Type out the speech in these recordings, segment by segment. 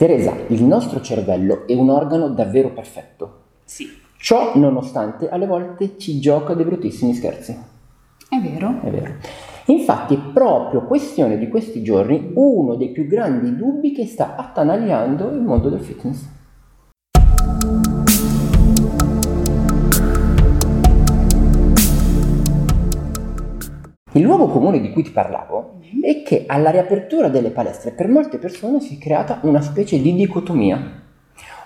Teresa, il nostro cervello è un organo davvero perfetto. Sì, Ciò nonostante alle volte ci gioca dei bruttissimi scherzi. è vero. È vero. Infatti è proprio questione di questi giorni uno dei più grandi dubbi che sta attanagliando il mondo del fitness. Il luogo comune di cui ti parlavo è che alla riapertura delle palestre per molte persone si è creata una specie di dicotomia.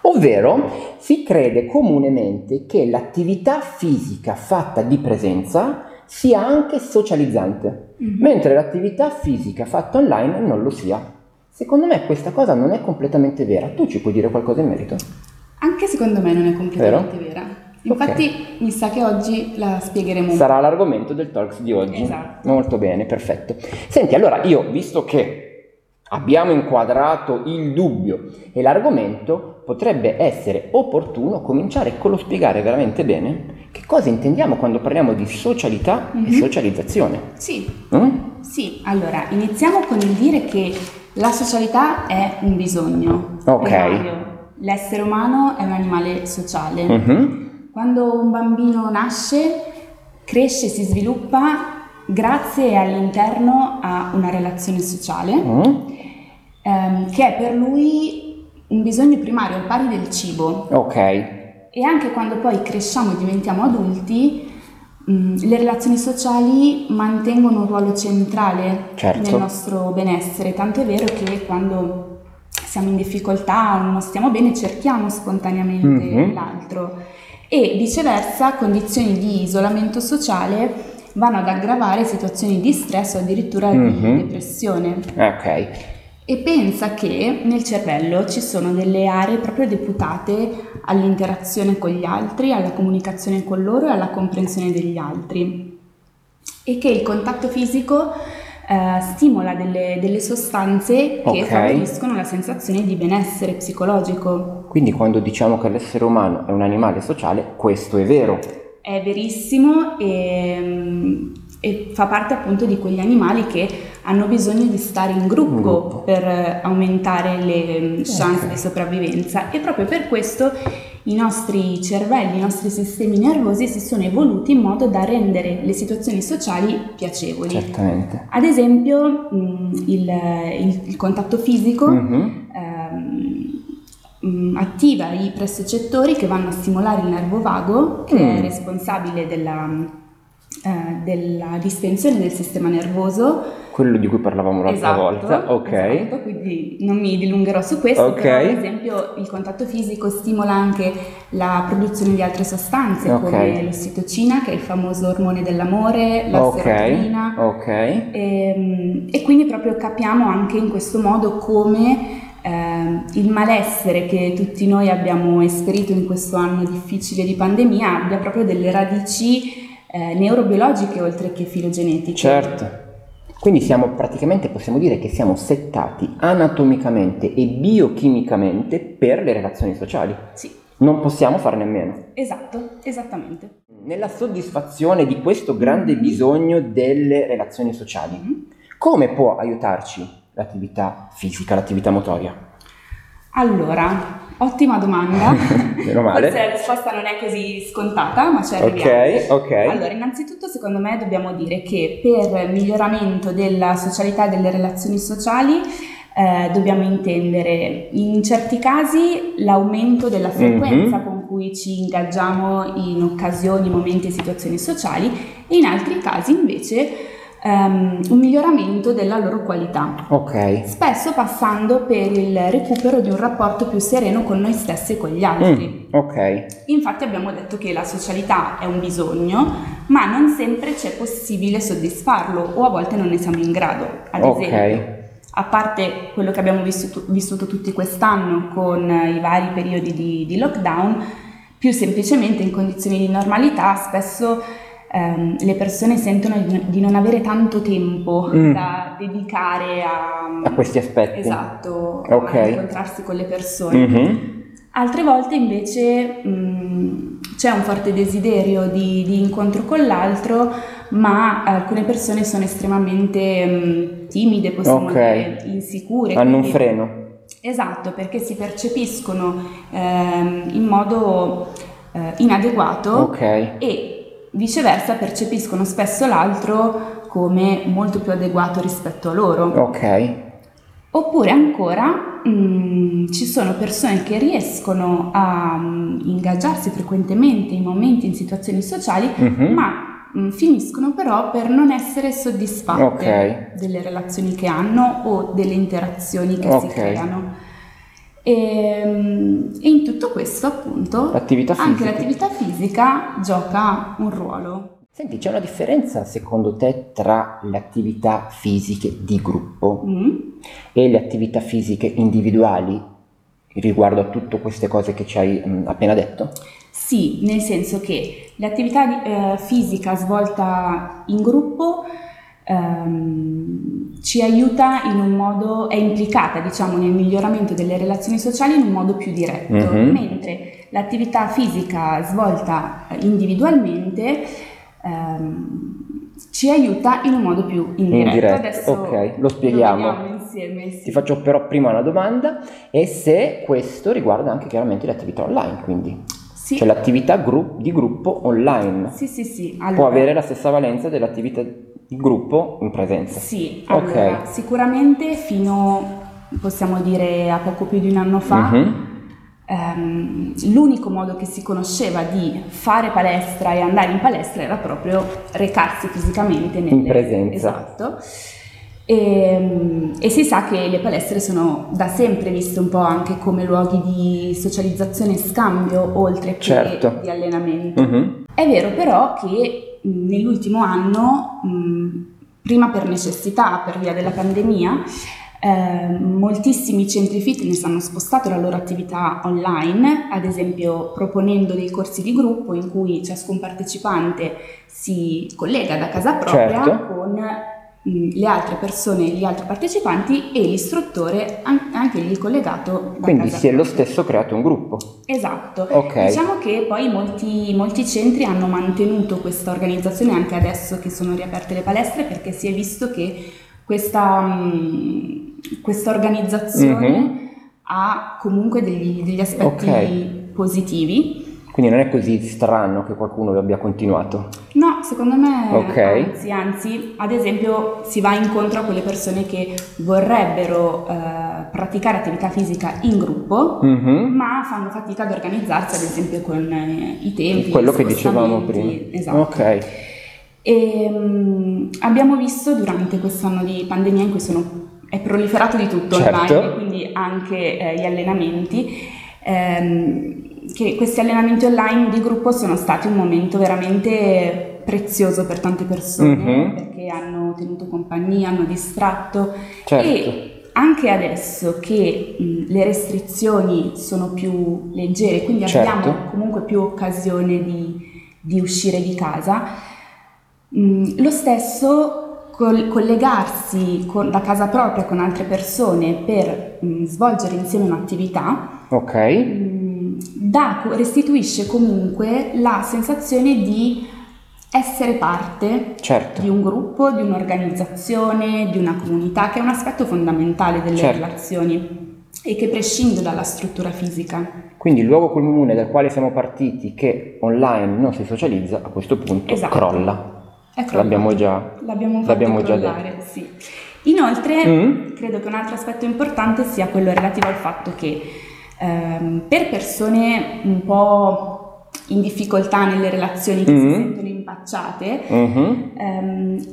Ovvero si crede comunemente che l'attività fisica fatta di presenza sia anche socializzante, Mhm. mentre l'attività fisica fatta online non lo sia. Secondo me questa cosa non è completamente vera. Tu ci puoi dire qualcosa in merito? Anche secondo me non è completamente Vero? vera. Infatti mi sa che oggi la spiegheremo Sarà l'argomento del talks di oggi. Esatto. Molto bene, perfetto. Senti, allora io, visto che abbiamo inquadrato il dubbio e l'argomento, potrebbe essere opportuno cominciare con lo spiegare veramente bene che cosa intendiamo quando parliamo di socialità e Mhm. socializzazione. Sì, Mm? sì. Allora, iniziamo con il dire che la socialità è un bisogno. Ok. L'essere umano è un animale sociale. Mhm. Quando un bambino nasce, cresce, si sviluppa grazie all'interno a una relazione sociale Mm? ehm, che è per lui un bisogno primario al pari del cibo. Ok. E anche quando poi cresciamo e diventiamo adulti, mh, le relazioni sociali mantengono un ruolo centrale Certo. nel nostro benessere, tanto è vero che quando siamo in difficoltà o non stiamo bene cerchiamo spontaneamente Mhm. l'altro e viceversa condizioni di isolamento sociale vanno ad aggravare situazioni di stress o addirittura Mhm. di depressione. Ok. E pensa che nel cervello ci sono delle aree proprio deputate all'interazione con gli altri, alla comunicazione con loro e alla comprensione degli altri. E che il contatto fisico eh, stimola delle, delle sostanze che Ok. favoriscono la sensazione di benessere psicologico. Quindi quando diciamo che l'essere umano è un animale sociale, questo è vero. È verissimo e, e fa parte appunto di quegli animali che hanno bisogno di stare in gruppo, In gruppo. per aumentare le mm, chance Ok. di sopravvivenza e proprio per questo i nostri cervelli, i nostri sistemi nervosi si sono evoluti in modo da rendere le situazioni sociali piacevoli. Certamente. Ad esempio mm, il, il- il contatto fisico Mhm. ehm, mm, attiva i pressocettori che vanno a stimolare il nervo vago, che Mm. è responsabile della, della distensione del sistema nervoso. Quello di cui parlavamo l'altra Esatto, volta. Ok. esatto, quindi non mi dilungherò su questo, Ok. però ad esempio il contatto fisico stimola anche la produzione di altre sostanze Ok. come l'ossitocina, che è il famoso ormone dell'amore, la Ok. serotonina. Ok. Ehm, E, quindi proprio capiamo anche in questo modo come ehm, il malessere che tutti noi abbiamo esperito in questo anno difficile di pandemia abbia proprio delle radici eh, neurobiologiche oltre che filogenetiche. Certo. Quindi siamo praticamente, possiamo dire che siamo settati anatomicamente e biochimicamente per le relazioni sociali. Sì, Non possiamo farne a meno. esatto, esattamente. Nella soddisfazione di questo grande bisogno delle relazioni sociali, Mhm. come può aiutarci l'attività fisica, l'attività motoria? Allora, ottima domanda. Meno male. Forse la risposta non è così scontata, ma ci arriviamo. Ok, ok. Allora, innanzitutto secondo me dobbiamo dire che per miglioramento della socialità e delle relazioni sociali eh, dobbiamo intendere in certi casi l'aumento della frequenza Mhm. con cui ci ingaggiamo in occasioni, momenti e situazioni sociali e in altri casi invece ehm, un miglioramento della loro qualità. Ok. Spesso passando per il recupero di un rapporto più sereno con noi stessi e con gli altri. Mm, ok. Infatti abbiamo detto che la socialità è un bisogno, ma non sempre c'è possibile soddisfarlo o a volte non ne siamo in grado. Ad Ok. esempio, a parte quello che abbiamo vissuto, vissuto tutti quest'anno con i vari periodi di, di lockdown, più semplicemente in condizioni di normalità spesso ehm, le persone sentono di, non avere tanto tempo Mm. da dedicare a, A questi aspetti. Esatto, Ok. a incontrarsi con le persone. Mhm. Altre volte invece mh, c'è un forte desiderio di, di incontro con l'altro, ma alcune persone sono estremamente mh, timide, possiamo Ok. dire, insicure. Hanno un quindi- freno. Esatto, perché si percepiscono ehm, in modo eh, inadeguato Ok. e viceversa percepiscono spesso l'altro come molto più adeguato rispetto a loro. Ok. Oppure ancora mh, ci sono persone che riescono a mh, ingaggiarsi frequentemente in momenti, in situazioni sociali, Mhm. ma mh, finiscono però per non essere soddisfatte Ok. delle relazioni che hanno o delle interazioni che si Ok. creano. E, mh, e in tutto questo appunto L'attività anche l'attività fisica gioca un ruolo. Senti, c'è una differenza secondo te tra le attività fisiche di gruppo Mm? e le attività fisiche individuali riguardo a tutte queste cose che ci hai mm, appena detto? Sì, nel senso che l'attività eh, fisica svolta in gruppo ehm, ci aiuta in un modo, è implicata diciamo nel miglioramento delle relazioni sociali in un modo più diretto, Mhm. mentre l'attività fisica svolta individualmente ehm, ci aiuta in un modo più indiretto. Indiretto, Adesso ok, lo spieghiamo. vediamo insieme. sì. Ti faccio però prima una domanda e se questo riguarda anche chiaramente le attività online, quindi Sì. cioè l'attività gru- di gruppo online Sì, sì, sì. può Allora, avere la stessa valenza dell'attività di gruppo in presenza. Sì, allora, sicuramente fino, possiamo dire, a poco più di un anno fa, Mhm. ehm, l'unico modo che si conosceva di fare palestra e andare in palestra era proprio recarsi fisicamente nelle- In presenza. Esatto. E, e si sa che le palestre sono da sempre viste un po' anche come luoghi di socializzazione e scambio, oltre che Certo. di allenamento. Mhm. È vero però che mh, nell'ultimo anno, mh, prima per necessità, per via della pandemia, eh, moltissimi centri fitness hanno spostato la loro attività online, ad esempio proponendo dei corsi di gruppo in cui ciascun partecipante si collega da casa propria Certo. con le altre persone, gli altri partecipanti e l'istruttore an- anche lì collegato Quindi si è lo stesso creato un gruppo. Esatto. Ok. Diciamo che poi molti, molti centri hanno mantenuto questa organizzazione anche adesso che sono riaperte le palestre perché si è visto che questa, mh, questa organizzazione Mhm. ha comunque degli, degli aspetti Ok. positivi. Quindi non è così strano che qualcuno abbia continuato. No, secondo me Ok. anzi, anzi, ad esempio si va incontro a quelle persone che vorrebbero eh, praticare attività fisica in gruppo, Mhm. ma fanno fatica ad organizzarsi, ad esempio con eh, i tempi. Quello che dicevamo prima. Esatto. Ok. E, mm, abbiamo visto durante quest'anno di pandemia in cui sono, è proliferato di tutto Certo. online, quindi anche eh, gli allenamenti, ehm, che questi allenamenti online di gruppo sono stati un momento veramente prezioso per tante persone Mhm. perché hanno tenuto compagnia, hanno distratto Certo. e anche adesso che mh, le restrizioni sono più leggere, quindi Certo. abbiamo comunque più occasione di, di uscire di casa, mh, lo stesso col- collegarsi con- da casa propria con altre persone per mh, svolgere insieme un'attività Ok. Dà- restituisce comunque la sensazione di essere parte Certo. di un gruppo, di un'organizzazione, di una comunità, che è un aspetto fondamentale delle Certo. relazioni e che prescinde dalla struttura fisica. Quindi il luogo comune dal quale siamo partiti, che online non si socializza, a questo punto Esatto. crolla. L'abbiamo già, L'abbiamo l'abbiamo già crollare, sì. Inoltre, Mm. credo che un altro aspetto importante sia quello relativo al fatto che ehm, per persone un po' in difficoltà nelle relazioni che si Mm. sentono impacciate, Mhm. ehm,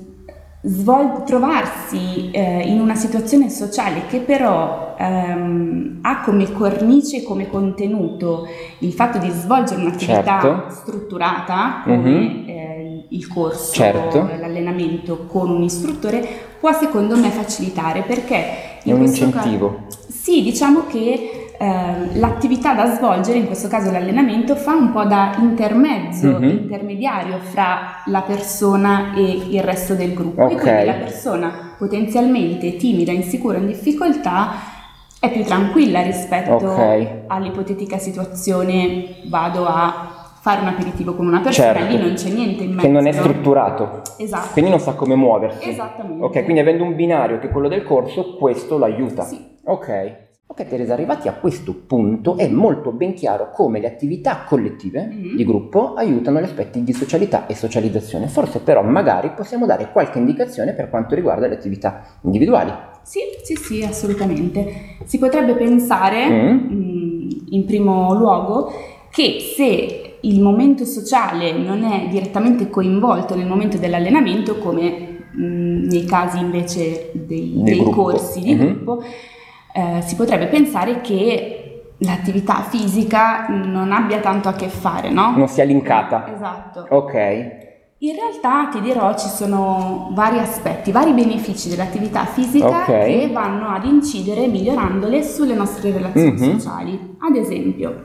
svol- trovarsi eh, in una situazione sociale che però ehm, ha come cornice come contenuto il fatto di svolgere un'attività Certo. strutturata come Mhm. eh, il corso, Certo. l'allenamento con un istruttore può secondo me facilitare perché È un incentivo. caso sì, diciamo che ehm, l'attività da svolgere, in questo caso l'allenamento, fa un po' da intermezzo, Mhm. intermediario fra la persona e il resto del gruppo. E Ok. quindi la persona potenzialmente timida, insicura, in difficoltà è più tranquilla rispetto Ok. all'ipotetica situazione vado a fare un aperitivo con una persona, Certo. lì non c'è niente in mezzo. Che non è strutturato, Esatto. quindi non sa come muoversi. Esattamente. Ok, quindi avendo un binario che è quello del corso, questo l'aiuta. Sì. Ok. Ok Teresa, arrivati a questo punto è molto ben chiaro come le attività collettive Mhm. di gruppo aiutano gli aspetti di socialità e socializzazione. Forse però magari possiamo dare qualche indicazione per quanto riguarda le attività individuali. Sì, sì, sì, assolutamente. Si potrebbe pensare, Mm. mh, in primo luogo, che se il momento sociale non è direttamente coinvolto nel momento dell'allenamento, come mh, nei casi invece dei, dei corsi di Mhm. gruppo, eh, si potrebbe pensare che l'attività fisica non abbia tanto a che fare, no? Non sia linkata. Esatto. Ok. In realtà ti dirò ci sono vari aspetti, vari benefici dell'attività fisica Ok. che vanno ad incidere migliorandole sulle nostre relazioni Mhm. sociali. Ad esempio,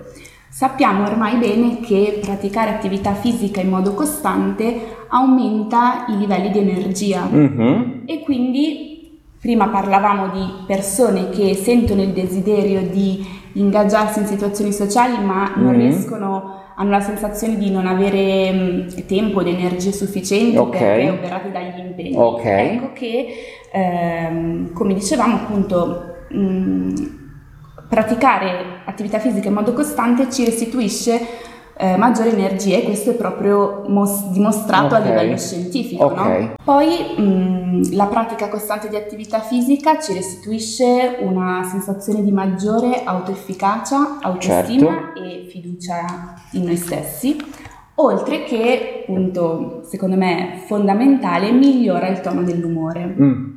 sappiamo ormai bene che praticare attività fisica in modo costante aumenta i livelli di energia Mhm. e quindi prima parlavamo di persone che sentono il desiderio di ingaggiarsi in situazioni sociali ma non Mhm. riescono, hanno la sensazione di non avere mh, tempo ed energie sufficienti Ok. perché operati dagli impegni. Ok. Ecco che, ehm, come dicevamo appunto, mh, praticare attività fisica in modo costante ci restituisce eh, maggiore energia e questo è proprio mos- dimostrato Ok. a livello scientifico. Ok. no? Poi mh, la pratica costante di attività fisica ci restituisce una sensazione di maggiore autoefficacia, autostima Certo. e fiducia in noi stessi, oltre che, appunto, secondo me fondamentale, migliora il tono dell'umore. Mm.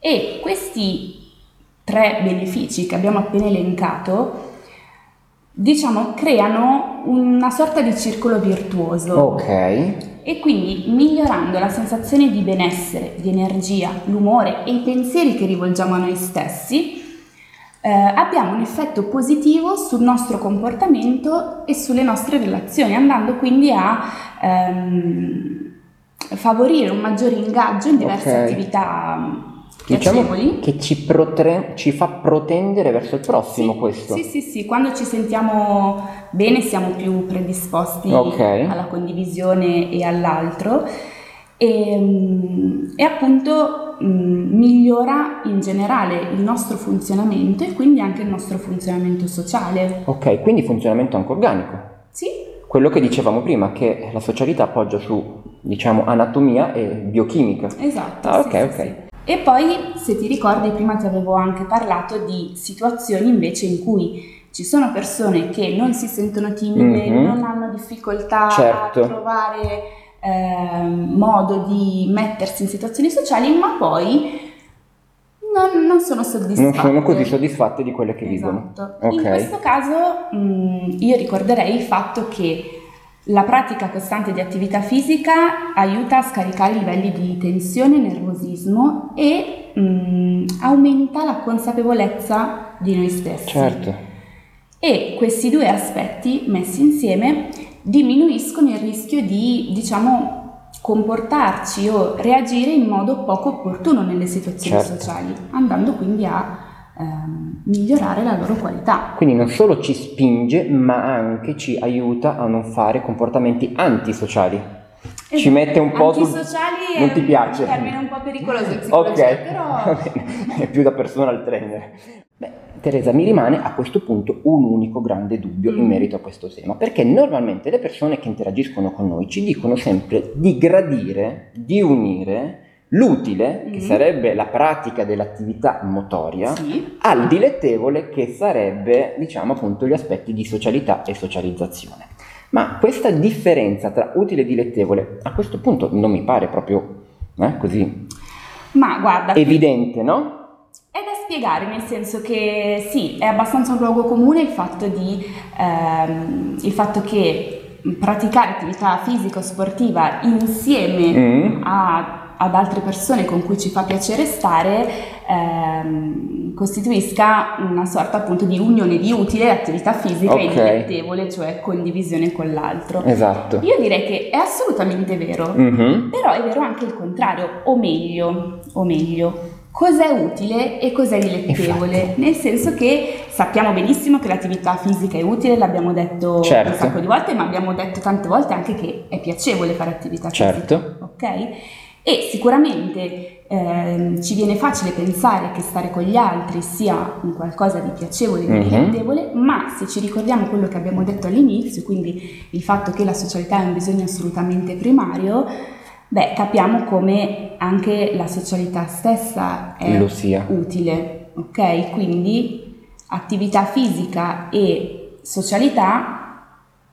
E questi tre benefici che abbiamo appena elencato, diciamo, creano una sorta di circolo virtuoso. Ok. E quindi migliorando la sensazione di benessere, di energia, l'umore e i pensieri che rivolgiamo a noi stessi, eh, abbiamo un effetto positivo sul nostro comportamento e sulle nostre relazioni, andando quindi a ehm, favorire un maggiore ingaggio in diverse Ok. attività Diciamo che ci, protre- ci fa protendere verso il prossimo Sì, questo. Sì, sì, sì, quando ci sentiamo bene siamo più predisposti Ok. alla condivisione e all'altro e, mm, e appunto mm, migliora in generale il nostro funzionamento e quindi anche il nostro funzionamento sociale. Ok, quindi funzionamento anche organico. Sì, Quello che dicevamo prima, che la socialità poggia su, diciamo, anatomia e biochimica. esatto. Ah, ok, sì, ok. sì. E poi, se ti ricordi, prima ti avevo anche parlato di situazioni invece in cui ci sono persone che non si sentono timide, Mhm. non hanno difficoltà Certo. a trovare ehm, modo di mettersi in situazioni sociali, ma poi non, non sono soddisfatte. Non sono così soddisfatte di quelle che vivono. Esatto. Ok. In questo caso mh, io ricorderei il fatto che la pratica costante di attività fisica aiuta a scaricare i livelli di tensione e nervosismo e mh, aumenta la consapevolezza di noi stessi. Certo. E questi due aspetti messi insieme diminuiscono il rischio di, diciamo, comportarci o reagire in modo poco opportuno nelle situazioni Certo. sociali, andando quindi a ehm, migliorare la loro qualità. Quindi non solo ci spinge, ma anche ci aiuta a non fare comportamenti antisociali. Ci Esatto. mette un po' sul... Antisociali Non è ti piace? un termine un po' pericoloso in psicologia, però... va bene. è più da personal trainer. Beh, Teresa, mi rimane a questo punto un unico grande dubbio in Mm. merito a questo tema, perché normalmente le persone che interagiscono con noi ci dicono sempre di gradire, di unire l'utile, che Mm. sarebbe la pratica dell'attività motoria, Sì. al dilettevole che sarebbe, diciamo appunto, gli aspetti di socialità e socializzazione. Ma questa differenza tra utile e dilettevole a questo punto non mi pare proprio eh, così Ma guarda, evidente, no? È da spiegare, nel senso che sì, è abbastanza un luogo comune il fatto, di, ehm, il fatto che praticare attività fisica o sportiva insieme Mm. a- ad altre persone con cui ci fa piacere stare ehm, costituisca una sorta appunto di unione di utile attività fisica e Ok. dilettevole, cioè condivisione con l'altro. Esatto. Io direi che è assolutamente vero. Mhm. Però è vero anche il contrario, o meglio, o meglio, cos'è utile e cos'è dilettevole? Infatti. Nel senso che sappiamo benissimo che l'attività fisica è utile, l'abbiamo detto Certo. un sacco di volte, ma abbiamo detto tante volte anche che è piacevole fare attività fisica. Certo. Ok? E sicuramente eh, ci viene facile pensare che stare con gli altri sia un qualcosa di piacevole, di Mhm. dilettevole, ma se ci ricordiamo quello che abbiamo detto all'inizio, quindi il fatto che la socialità è un bisogno assolutamente primario, beh, capiamo come anche la socialità stessa è utile, ok? Quindi attività fisica e socialità,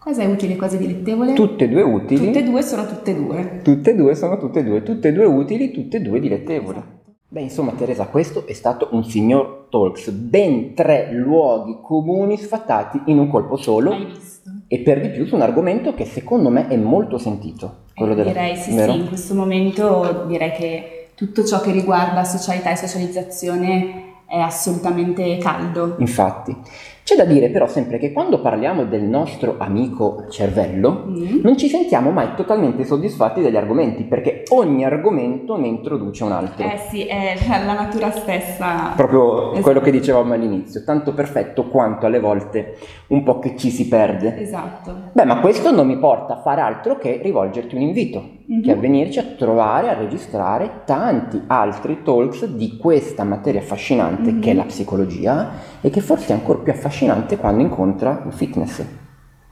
cosa è utile e cosa è dilettevole? Tutte e due utili. Tutte e due sono tutte e due. Tutte e due sono tutte e due, tutte e due utili, tutte e due dilettevoli. Beh, insomma, Teresa, questo è stato un signor Talks, ben tre luoghi comuni sfattati in un colpo solo Hai visto? e per di più su un argomento che secondo me è molto sentito, quello della direi sì, vero? sì, in questo momento direi che tutto ciò che riguarda socialità e socializzazione è assolutamente caldo. Infatti, c'è da dire però sempre che quando parliamo del nostro amico cervello, Mm. non ci sentiamo mai totalmente soddisfatti degli argomenti, perché ogni argomento ne introduce un altro. Eh sì, è la natura stessa. Proprio Esatto. quello che dicevamo all'inizio, tanto perfetto quanto alle volte un po' che ci si perde. Esatto. Beh, ma questo non mi porta a fare altro che rivolgerti un invito, Mhm. che è a venirci a trovare, a registrare tanti altri talks di questa materia affascinante Mhm. che è la psicologia e che forse è ancora più affascinante quando incontra il fitness,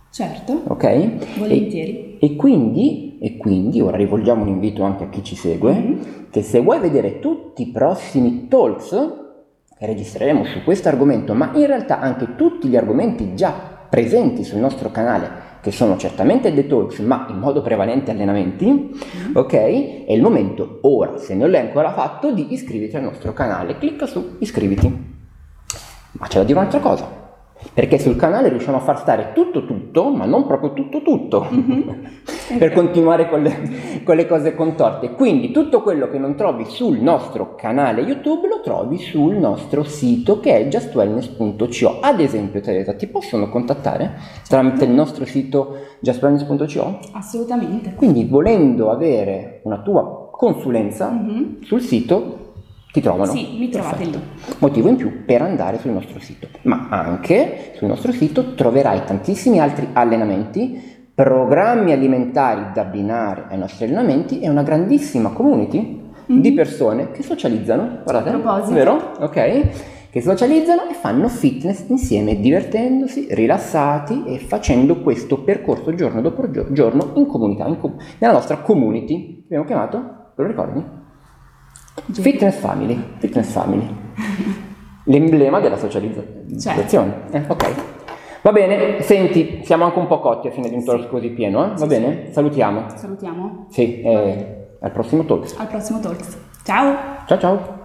Certo, ok? E, volentieri. e quindi, e quindi, ora rivolgiamo un invito anche a chi ci segue, Mhm. che se vuoi vedere tutti i prossimi talks che registreremo su questo argomento, ma in realtà anche tutti gli argomenti già presenti sul nostro canale, che sono certamente dei talks, ma in modo prevalente allenamenti, ok? È il momento ora, se non l'hai ancora fatto, di iscriverti al nostro canale. Clicca su iscriviti. Ma c'è da dire un'altra cosa. Perché sul canale riusciamo a far stare tutto tutto, ma non proprio tutto tutto, per continuare con le, con le cose contorte. Quindi tutto quello che non trovi sul nostro canale YouTube lo trovi sul nostro sito che è justwellness.co. Ad esempio, Teresa, ti possono contattare tramite il nostro sito justwellness.co? Assolutamente. Quindi volendo avere una tua consulenza Mhm. sul sito ti trovano. Sì, mi trovate Perfetto. lì. Motivo in più per andare sul nostro sito. Ma anche sul nostro sito troverai tantissimi altri allenamenti, programmi alimentari da abbinare ai nostri allenamenti e una grandissima community di Mhm. persone che socializzano, guardate, A proposito. vero? Ok? Che socializzano e fanno fitness insieme, divertendosi, rilassati e facendo questo percorso giorno dopo gio- giorno in comunità, in com- nella nostra community. Abbiamo chiamato? Te lo ricordi? Fitness Family, Fitness Family. L'emblema della socializzazione. Eh, ok. Va bene, senti, siamo anche un po' cotti a fine di un talk Sì. così pieno, eh? Va bene? Salutiamo. Salutiamo. Sì, eh, al prossimo talk. Al prossimo talks. Ciao! Ciao ciao.